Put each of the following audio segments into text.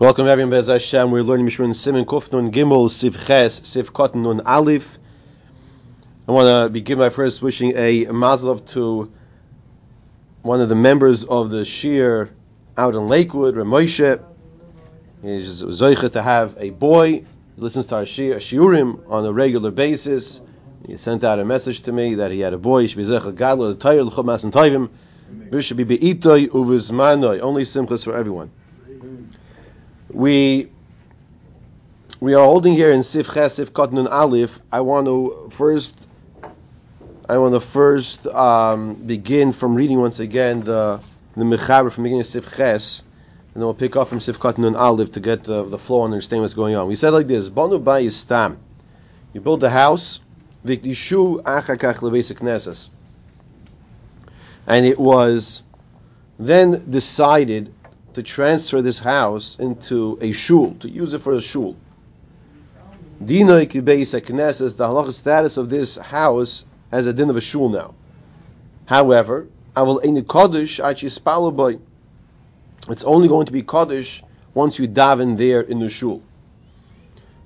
Welcome everyone, Bez Hashem. We're learning Mishmur Simon Kufnun Gimel Sif Ches Sif Kotten Nun Alif. I want to begin by first wishing a mazel to one of the members of the Shir out in Lakewood, Ramoshe. He's zoicha to have a boy. He listens to our Shir, Shiurim on a regular basis. He sent out a message to me that he had a boy. Should be l'chol masan tovim. Should be beitoy uvizmanoi. Only simchas for everyone we we are holding here in Sif Chesif Kotnun Alif. I want to first I want to first um, begin from reading once again the the Mechaber from beginning of Sif Ches, and then we'll pick up from Sif Kotnun Alif to get the, the flow and understand what's going on. We said like this: Banu Bayistam. You build a house, Vikdishu Achakach Levesik and it was then decided to transfer this house into a shul, to use it for a shul. Dinoi kibeis knesses, the halachic status of this house has a din of a shul now. However, I will boy. It's only going to be kaddish once you daven there in the shul.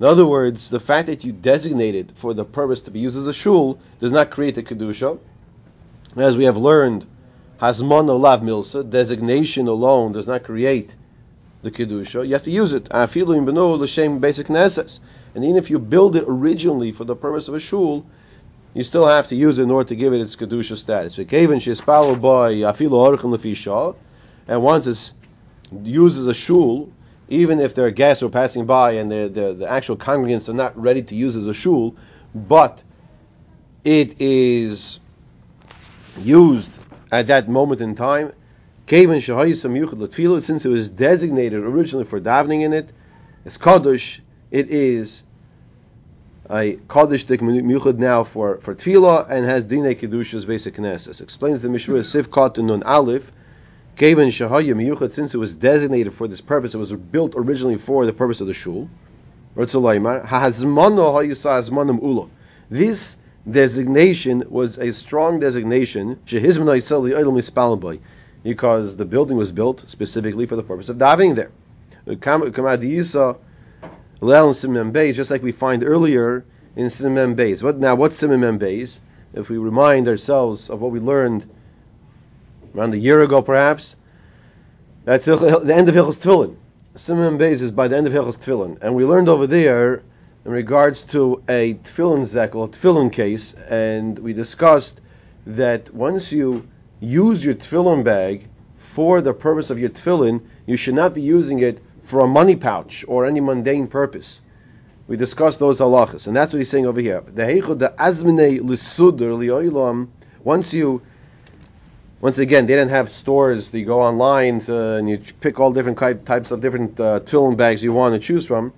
In other words, the fact that you designated for the purpose to be used as a shul does not create a kedusha. As we have learned Hasmon olav milsa, designation alone does not create the kedusha. You have to use it. Afilu in benu l'shem beis haknesses. And even if you build it originally for the purpose of a shul, you still have to use it in order to give it its kedusha status. V'keven she'espalo by afilu orchim l'fishah, and once it's used as a shul, even if there are guests who are passing by and the, the, the actual congregants are not ready to use as a shul, but it is used at that moment in time. since it was designated originally for davening in it, it's Kaddish, it is a Kaddish Miyuchad now for, for Tefillah and has Dine Kedushas basic Knesses. Explains the Mishnah Sif Katan Nun Aleph. Kavan Shahaya Miyuchad, since it was designated for this purpose, it was built originally for the purpose of the shul. This designation was a strong designation because the building was built specifically for the purpose of davening there. Just like we find earlier in Simem Beis. What now? What's Simem Beis? If we remind ourselves of what we learned around a year ago, perhaps, that's the end of Hilchos Tefillin. Simem Beis is by the end of Hilchos Tefillin, and we learned over there in regards to a tefillin zekel, tefillin case, and we discussed that once you use your tefillin bag for the purpose of your tefillin, you should not be using it for a money pouch or any mundane purpose. We discussed those halachas, and that's what he's saying over here. The Once you, once again, they didn't have stores. You go online to, and you pick all different types of different uh, tefillin bags you want to choose from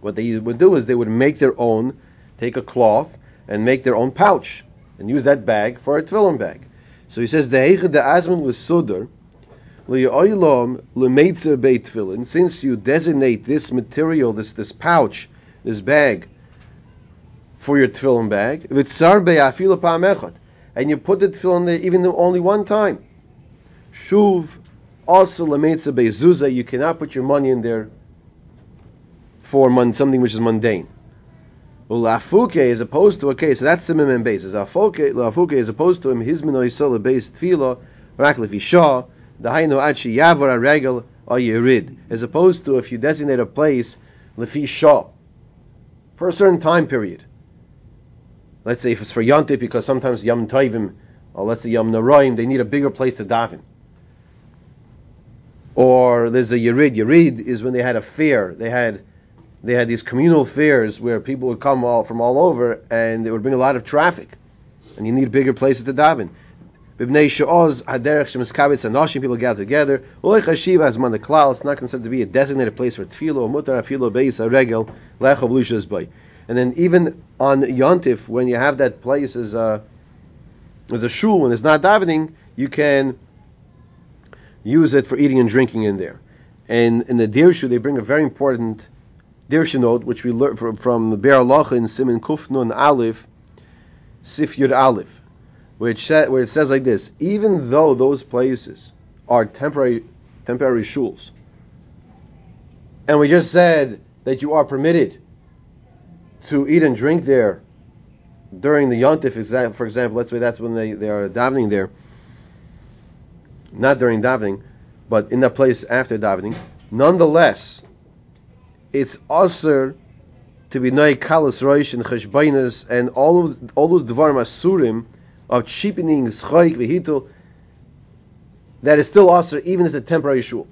what they would do is they would make their own, take a cloth and make their own pouch and use that bag for a tefillin bag. So he says the heichad asman was sudar since you designate this material, this this pouch, this bag, for your tefillin bag, and you put the tefillin there even only one time. Shuv also lemeitza you cannot put your money in there for mon- something which is mundane. Ulafuke is opposed to a case, so that's simim and base. Lafuke is opposed to him, his minoisala base tfila, raklifi shah, the hainu achi yavara regal or yirid, as opposed to if you designate a place, lefi shah, for a certain time period. Let's say if it's for Yontif, because sometimes Yom Tovim, or let's say Yom Naraim, they need a bigger place to daven. Or there's a Yerid. Yerid is when they had a fair. They had they had these communal fairs where people would come all from all over, and it would bring a lot of traffic, and you need bigger places to daven. Bibnei Sha'oz Haderech Shemiskavitz Anoshim people gather together. Ulei Chashiva as man the klal. It's not considered to be a designated place for tefillah. Mutar afilo beis regel lushas bay. And then even on Yontif, when you have that place as a as a shul when it's not davening, you can use it for eating and drinking in there. And in the Dirshu, they bring a very important Dirshanot, which we learned from, from the Be'er Halacha in Siman Kufnun Aleph, Sif Yud Aleph, which where it says like this: even though those places are temporary temporary shuls, and we just said that you are permitted to eat and drink there during the yontif, for example, let's say that's when they, they are davening there, not during davening, but in that place after davening. Nonetheless, it's also to be noy kalas roish and cheshbainas and all of all those dvarim asurim of cheapening schoik vehitul that is still also even as a temporary shul.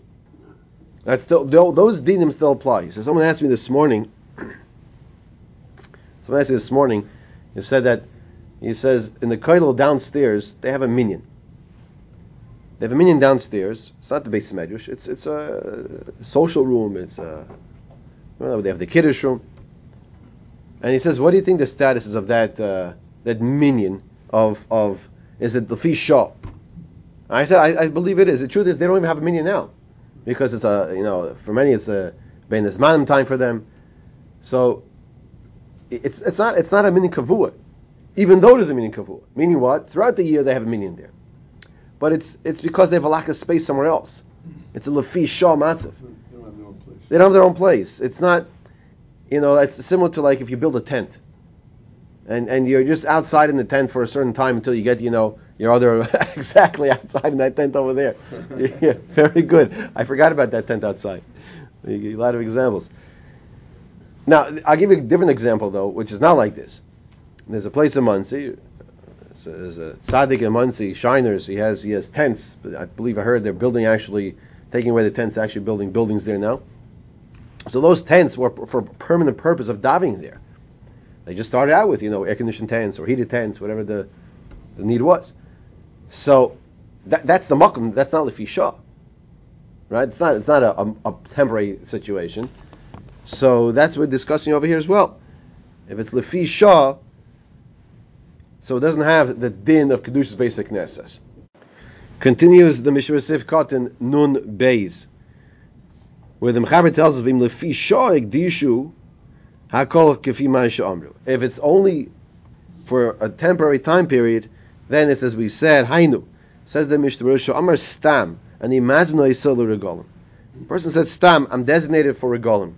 That's still those dinim still apply. So someone asked me this morning. someone asked me this morning. He said that he says in the kotel downstairs they have a minyan. They have a minyan downstairs. It's not the base medrash. It's it's a social room. It's a well, they have the kiddush room. And he says, what do you think the status is of that uh, that minyan of of is it the shop? I said, I, I, believe it is. The truth is, they don't even have a minyan now, because it's a you know for many it's a ben manam time for them. So it's it's not it's not a minyan kavua, even though there's a minyan kavua. Meaning what? Throughout the year they have a minyan there, but it's it's because they have a lack of space somewhere else. It's a lefi shah matzav. They don't have their own place. It's not, you know, it's similar to like if you build a tent, and and you're just outside in the tent for a certain time until you get, you know, your other exactly outside in that tent over there. yeah, very good. I forgot about that tent outside. A lot of examples. Now, I'll give you a different example though, which is not like this. There's a place in Monsey. There's a tzaddik in Monsey, Shiners. He has he has tents. I believe I heard they're building actually, taking away the tents, actually building buildings there now. So those tents were for permanent purpose of diving there. They just started out with, you know, air conditioned tents or heated tents, whatever the, the need was. So that, that's the makom. That's not lefi right? It's not it's not a, a, a, temporary situation. So that's what we're discussing over here as well. If it's lefi so it doesn't have the din of kedushas beis haknesses. Continues the Mishnah Sif Cotton Nun Beis where the Mechaber tells us vim lefi shoig dishu hakol kefi amru. If it's only for a temporary time period, then it's as we said hainu. Says the Mishnah Amar stam and he mazmno yisol regolim. The person said stam, I'm designated for regolim.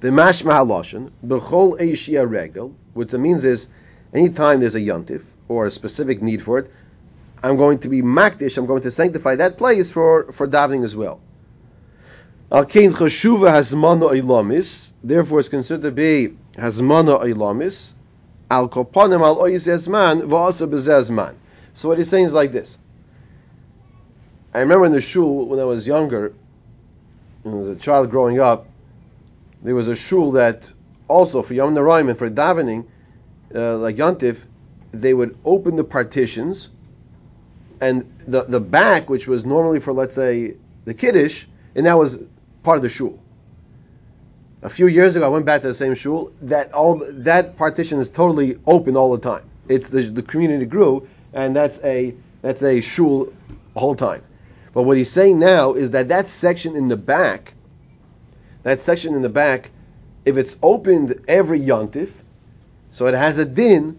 The mashma haloshin bechol eishia regel, which means is anytime there's a yontif or a specific need for it, I'm going to be makdish. I'm going to sanctify that place for for davening as well. Alkein chashuva hasmana ilamis. Therefore, it's considered to be hasmana ilamis. Al kopanim al ois ezman v'asa bezezman. So what he's saying is like this. I remember in the shul when I was younger, I a child growing up, there was a shul that also for Yom Naraim and for davening, uh, like Yontif, they would open the partitions, and the the back, which was normally for let's say the kiddush, and that was part of the shul. A few years ago, I went back to the same shul. That all that partition is totally open all the time. It's the, the community grew, and that's a that's a shul the whole time. But what he's saying now is that that section in the back, that section in the back, if it's opened every yontif, so it has a din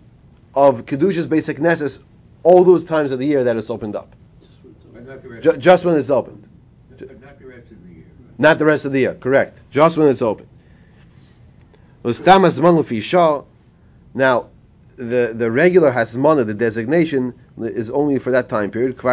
of kedushas beis haknesses all those times of the year that it's opened up. Just, just when it's opened. Not the rest of the year, correct. Just when it's open. Now, the, the regular hasmana, the designation, is only for that time period.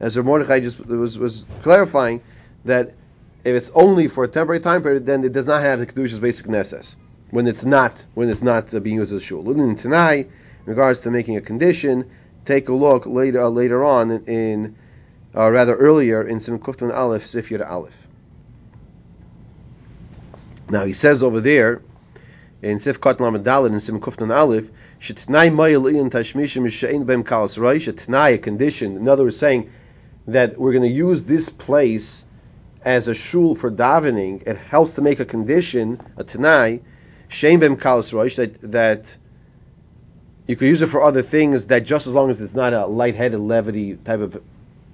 As Mordechai just was, was clarifying that if it's only for a temporary time period, then it does not have the kedushas beis haknesses when it's not when it's not uh, being used as a shul. Tonight, in regards to making a condition, take a look later uh, later on in, in uh, rather earlier in Sim Kuftan Aleph, Sifir Aleph. Now he says over there in Sif Katan Lamed in Sim Kuftan Aleph, Shetnai Mayil Ian Tashmishim Shein Bem Kalas Shetnai, a condition. In other words, saying that we're going to use this place as a shul for davening. It helps to make a condition, a Tanai, Shein Bem Kalas Roish, that, that you could use it for other things that just as long as it's not a light-headed levity type of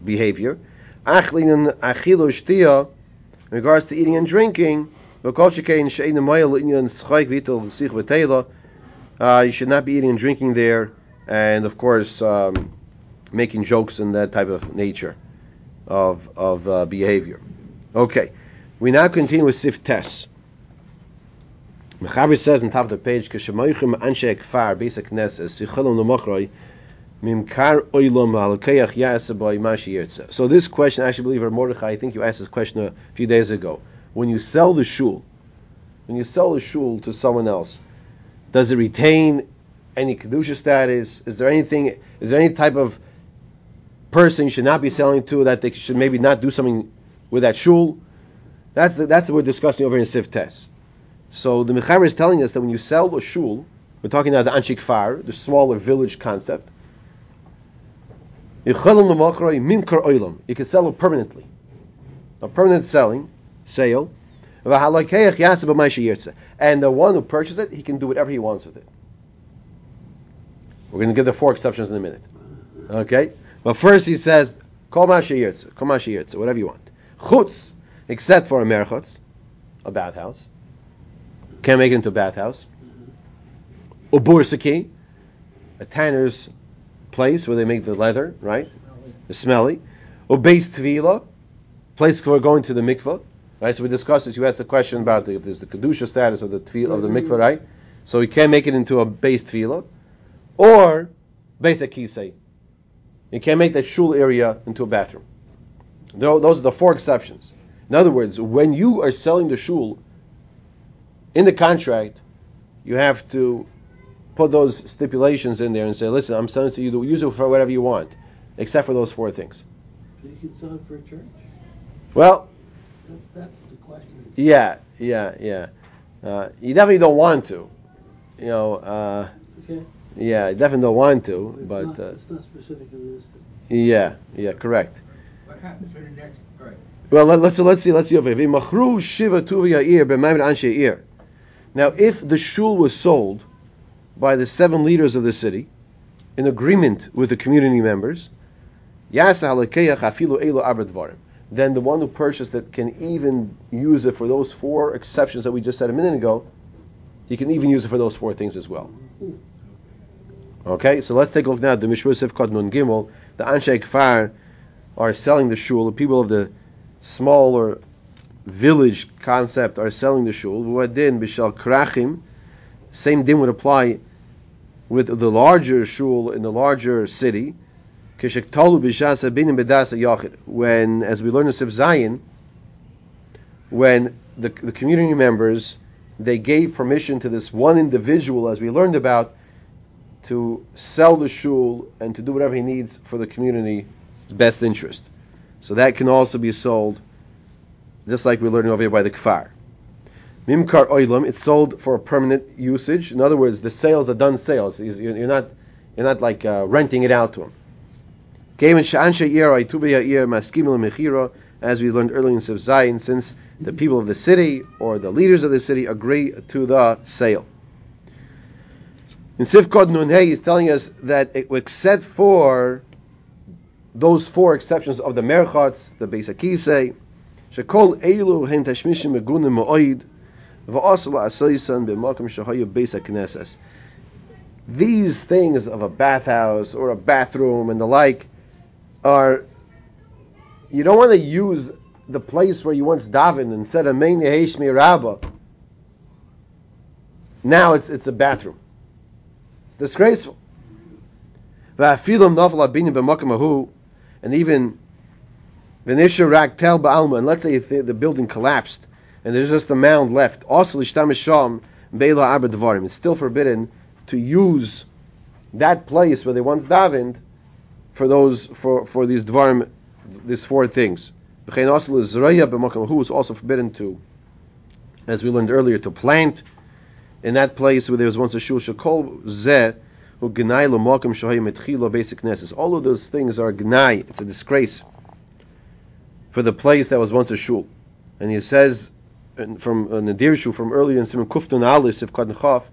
behavior. Achlin achilu shtia, in regards to eating and drinking, uh, you should not be eating and drinking there, and of course, um, making jokes and that type of nature. of of uh, behavior. Okay, we now continue with Sif Tes. Mechaber says on top of the page, "Keshemoichem anshe kfar basic knesses sichilom lemochroi mimkar yasaboy mashi yirtza." So this question, I actually believe, or Mordechai, I think you asked this question a few days ago. When you sell the shul, when you sell the shul to someone else, does it retain any kedusha status? Is there anything? Is there any type of person you should not be selling to that they should maybe not do something with that shul? That's the, that's what we're discussing over in Sif Tes. So the Mechaber is telling us that when you sell a shul, we're talking about the Anshik Far, the smaller village concept. You can sell it permanently. A permanent selling, sale. And the one who purchases it, he can do whatever he wants with it. We're going to give the four exceptions in a minute. Okay? But first he says, Kol whatever you want. Chutz, except for a merchutz, a bathhouse. Can't make it into a bathhouse. Ubursaki, a tanner's place where they make the leather, right? The smelly. Ubeis tvila, place for going to the mikvah. Right, so we discussed this. You asked a question about the, if there's the kedusha status of the of the mikvah, right? So you can't make it into a base tefillah, or base akisei. You can't make that shul area into a bathroom. Those are the four exceptions. In other words, when you are selling the shul in the contract, you have to put those stipulations in there and say, listen, I'm selling to you, use it for whatever you want, except for those four things. So you can sell it for a church? Well, that's, that's the question. Yeah, yeah, yeah. Uh, you definitely don't want to. You know, uh, okay. yeah, you definitely don't want to, It's but not, uh, it's not specifically listed. yeah, yeah, correct. What happens for the next? All right. Well, let, let's let's see, let's see over here. V'machru shiva tuvi ya'ir b'maimed anshe ir. Now, if the shul was sold by the seven leaders of the city in agreement with the community members, then the one who purchased it can even use it for those four exceptions that we just said a minute ago. He can even use it for those four things as well. Okay, so let's take a look now at the Mishmur Sifkot Nun Gimel. The Anshe Kfar are selling the shul. The people of the smaller village concept are selling the shul. Din bishal krachim. Same din would apply with the larger shul in the larger city. When, as we learn in Sif Zion, when the, the community members they gave permission to this one individual, as we learned about, to sell the shul and to do whatever he needs for the community's best interest. So that can also be sold, just like we're learning over here by the kfar. Mimkar oilam, it's sold for permanent usage. In other words, the sales are done sales. You're not, you're not like uh, renting it out to him. As we learned earlier in Sif Zayin, since the people of the city or the leaders of the city agree to the sale. In Sifkot Nun Hey, he's telling us that it, except for those four exceptions of the Merchats, the Beis Akisei, Megunim Mo'oid, V'asala Asaisan B'makom Shahayu Beis HaKnesses. These things of a bathhouse or a bathroom and the like are, you don't want to use the place where you once davened and said Amen Yeheshmi Rabbah. Now it's it's a bathroom. It's disgraceful. And even Venisha Rak Tel Ba'alma, and let's say the, building collapsed and there's just a mound left, also Lishtamish Beila Abad It's still forbidden to use that place where they once davened for those for, for these dvarim, these four things. Who is also forbidden to, as we learned earlier, to plant in that place where there was once a shul shakol zeh. All of those things are gnai. It's a disgrace for the place that was once a shul. And he says from uh, Nadir from earlier in Simon Kuftun Alis of Kadnchaf,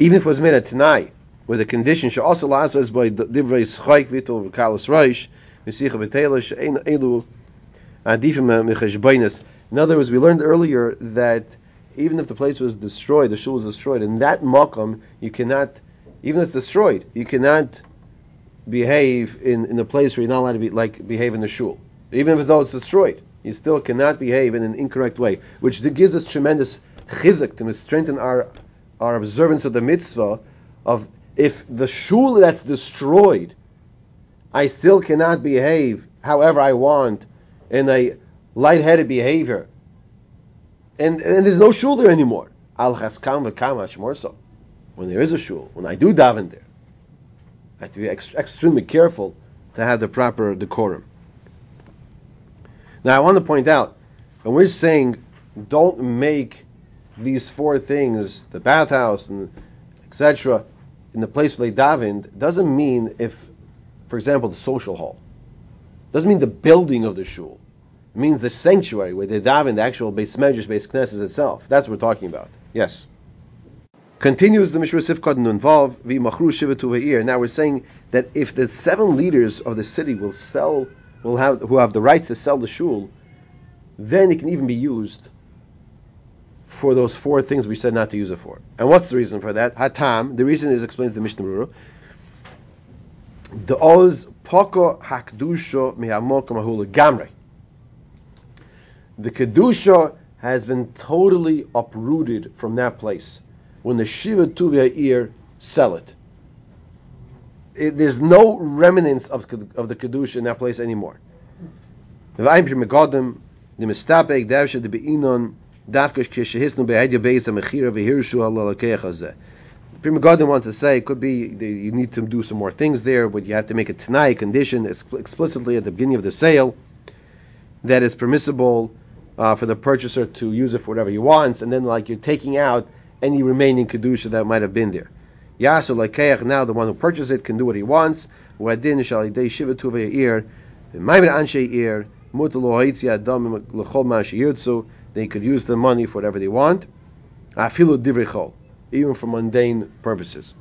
even if it was made at Tanai, with a condition she also allows us by divrei schaik vital v'kalos reish v'sicha v'tela she'en elu adifim mecheshbainis. In other words, we learned earlier that even if the place was destroyed, the shul was destroyed, in that makam you cannot, even if it's destroyed, you cannot behave in, in a place where you're not allowed to be like behave in the shul, even if though it's destroyed. You still cannot behave in an incorrect way, which gives us tremendous chizuk to strengthen our our observance of the mitzvah of if the shul that's destroyed, I still cannot behave however I want in a light-headed behavior, and, and there's no shul there anymore. Al chaskam v'kamash more so. When there is a shul, when I do daven there, I have to be ex- extremely careful to have the proper decorum. Now I want to point out, when we're saying don't make these four things, the bathhouse and etc., in the place where they davened, doesn't mean if, for example, the social hall. Doesn't mean the building of the shul. It means the sanctuary where they daven, the actual base measures, base knesses itself. That's what we're talking about. Yes. Continues the Mishnah Sifkot to involve the Machru Shivatu Now we're saying that if the seven leaders of the city will sell, will have, who have the right to sell the shul, then it can even be used for those four things we said not to use it for. And what's the reason for that? Hatam. The reason is explained to the Mishnah Berurah. The oz poko hakdusho mihamokom ahula gamre. The kedusha has been totally uprooted from that place when the shiva tuvia ear sell it. it. There's no remnants of, of the kedusha in that place anymore. Pri Megadim wants to say it could be you need to do some more things there, but you have to make a Tanai condition explicitly at the beginning of the sale that it's permissible uh, for the purchaser to use it for whatever he wants, and then like you're taking out any remaining kedusha that might have been there. Yasu lakeach now the one who purchases it can do what he wants. Uadin shalidei shiva tuve ir, maimed anshe ir, mutalo haitzia adam lechol ma they could use the money for whatever they want. Afilu divrichol, even for mundane purposes.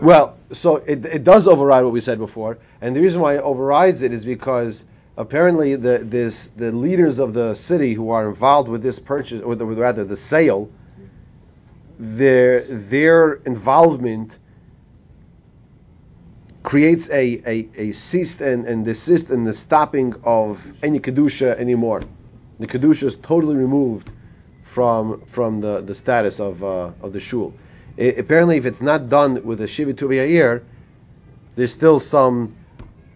Well, so it, it does override what we said before, and the reason why it overrides it is because apparently the this the leaders of the city who are involved with this purchase, or the, rather the sale, their their involvement creates a, a, a cease and, and desist in the stopping of any kedusha anymore. The kedusha is totally removed from from the, the status of uh, of the shul. It, apparently, if it's not done with a shivit ear, there's still some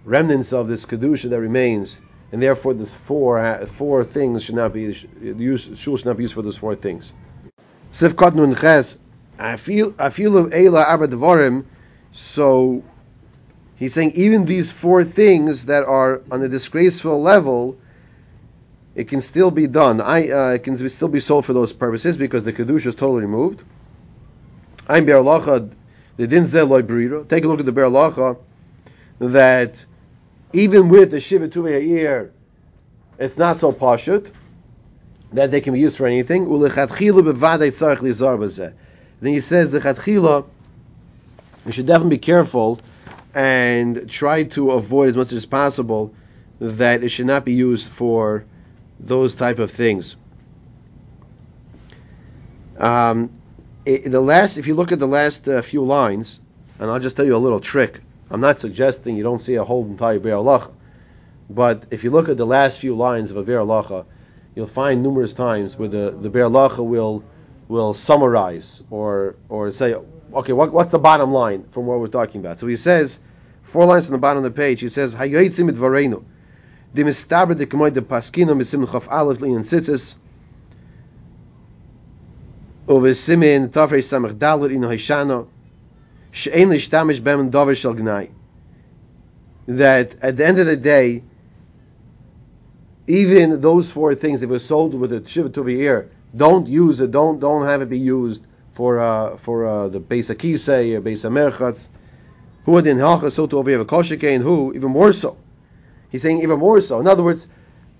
remnants of this kedusha that remains, and therefore, this four four things should not be used. Shul should not be used for those four things. Sif Kotnun Ches, I feel I feel of Abad So He's saying even these four things that are on a disgraceful level, it can still be done. I uh, it can still be sold for those purposes because the kedusha is totally removed. I'm Berlacha, the din briro. Take a look at the Berlacha that even with the shiva a year, it's not so pashut that they can be used for anything. Then he says the chatchila, we should definitely be careful and try to avoid as much as possible that it should not be used for those type of things. Um, it, the last, if you look at the last uh, few lines, and I'll just tell you a little trick. I'm not suggesting you don't see a whole entire Be'er Lacha, but if you look at the last few lines of a Be'er Lacha, you'll find numerous times where the, the Be'er Lacha will will summarize or or say, okay, what, what's the bottom line from what we're talking about? So he says, Four lines from the bottom of the page, he says, Hayoitzim et varenu. The mistaber de kemoy de paskino misim chof aleph liyan tzitzis. Over simin tafrei samach dalet in haishano. That at the end of the day, even those four things, if it was sold with a shiva to don't use it. Don't don't have it be used for uh, for uh, the base akise, base merchatz, who in halcha so to over a and who even more so. He's saying even more so. In other words,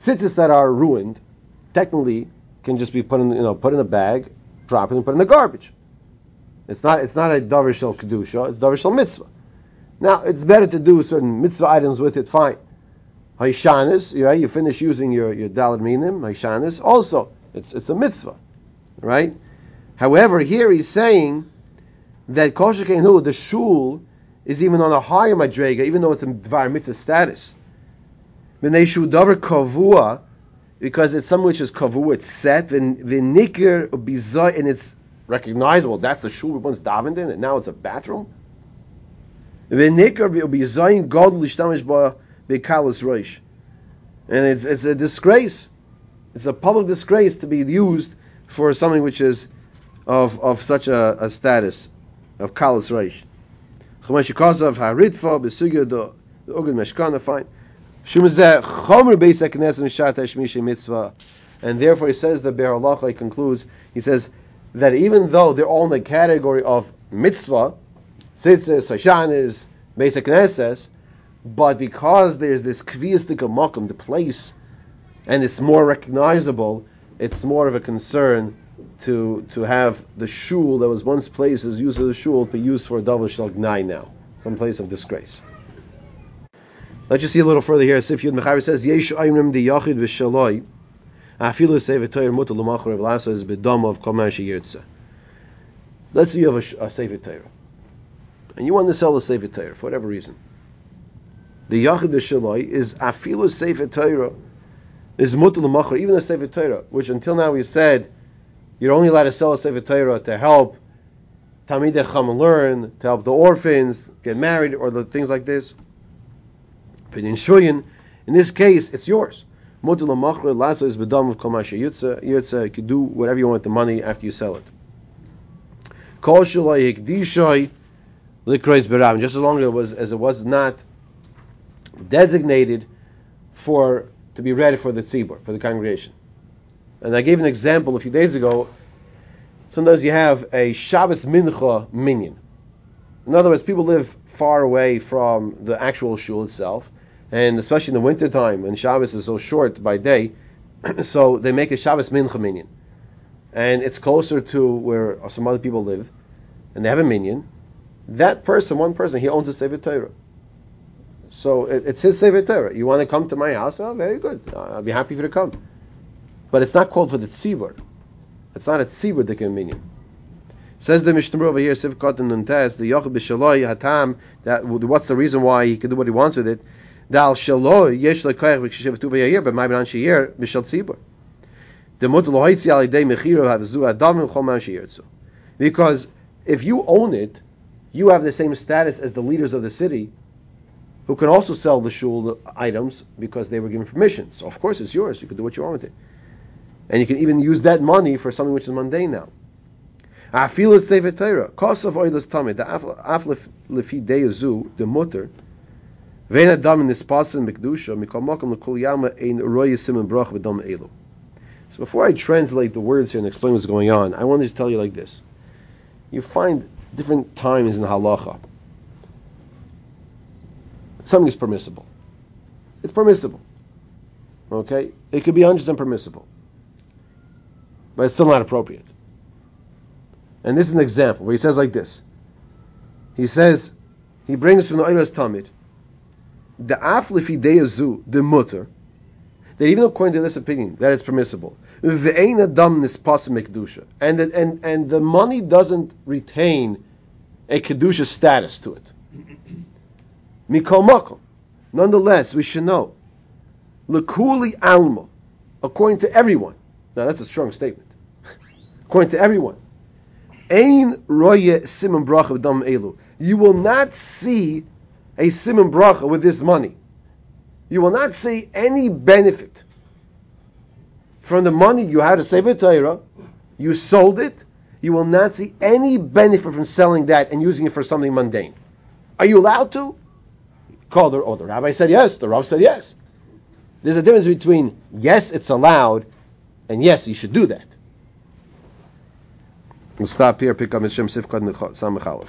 tzitzis that are ruined technically can just be put in you know put in a bag, drop it and put in the garbage. It's not it's not a davar kedusha. It's davar mitzvah. Now it's better to do certain mitzvah items with it. Fine. Haishanis, right? You finish using your your dalad minim. Haishanis also it's it's a mitzvah, right? However, here he's saying that kosher who the shul is even on a higher madrega, even though it's a dvar mitzvah status. V'neishu davar kavua, because it's something which is kavua, it's set, v'nikir bizay, and it's recognizable. That's the shul we once davened in, and now it's a bathroom. And it's it's a disgrace. It's a public disgrace to be used for something which is of of such a, a status of kalas Mitzvah, and therefore he says the he concludes. He says that even though they're all in the category of mitzvah, tzitzis, hashanis, Beis Knesset, but because there's this kviyastik makom, the place, and it's more recognizable, it's more of a concern to to have the shul that was once placed as used as a shul be used for a double shalgnai now, some place of disgrace. Let's just see a little further here. Sif Yud Mechaber says, Yesh Ayrim di Yachid v'Shaloi, Afilu Sefer Torah Mutal L'Machor Rav Lasso is of Sheyirtza. Let's say you have a, a Sefer Torah, and you want to sell the Sefer Torah for whatever reason. The Yachid v'Shaloi is Afilu Sefer Torah is Mutal L'Machor, even a Sefer Torah, which until now we said you're only allowed to sell a Sefer Torah to help Talmidei Chacham learn, to help the orphans get married, or the things like this. But in Shuyin, in this case, it's yours. Mutal Machra Lasa is bedam of Komasha Yutza. Yutza, you can do whatever you want with the money after you sell it. Kol Shalai Hikdishai Likreis. Just as long as it was as it was not designated for to be ready for the tzibur, for the congregation. And I gave an example a few days ago. Sometimes you have a Shabbos Mincha minyan. In other words, people live far away from the actual shul itself, and especially in the winter time when Shabbos is so short by day, so they make a Shabbos Mincha minyan. And it's closer to where some other people live, and they have a minyan. That person, one person, he owns a Sefer Torah. So it, it's his Sefer Torah. You want to come to my house? Oh, very good. I'll be happy for you to come. But it's not called for the tzibur. It's not a tzibur dikim minyan. Says the Mishnah over here, Sivkot and Nuntes, the Yochid b'Shaloi Hatam. That what's the reason why he can do what he wants with it? Dal Shaloi Yesh leKoyach v'Kshev Tuva Yayir, but my Benan Tzibur. The Mutal Lohoitzi Al Yidei Mechiro Havzu Adam Chol Man Because if you own it, you have the same status as the leaders of the city, who can also sell the shul items because they were given permission. So of course it's yours. You can do what you want with it. And you can even use that money for something which is mundane now. I feel it's Sefer Torah. Kos of oilus tamid. The af lefi deyazu the mutter. Vein adam mikdusha lekul yama ein roya brach v'dam elu. So before I translate the words here and explain what's going on, I wanted to tell you like this. You find different times in halacha. Something is permissible. It's permissible. Okay? It could be 100% permissible but it's still not appropriate. And this is an example where he says like this. He says, he brings from the Oilas Tamid, the aflifi deyazu, the mutter, that even according to this opinion, that it's permissible. And the, and, and the money doesn't retain a kedusha status to it. Mikol makom. Nonetheless, we should know, lekuli alma, according to everyone. Now that's a strong statement according to everyone. Ein roye simon bracha dam elu. You will not see a simon bracha with this money. You will not see any benefit from the money you had to save a. You sold it. You will not see any benefit from selling that and using it for something mundane. Are you allowed to? Call the, oh, the rabbi said yes. The rav said yes. There's a difference between yes, it's allowed, and yes, you should do that. We'll stop here, pick up Mishem Sifkad Samachalef.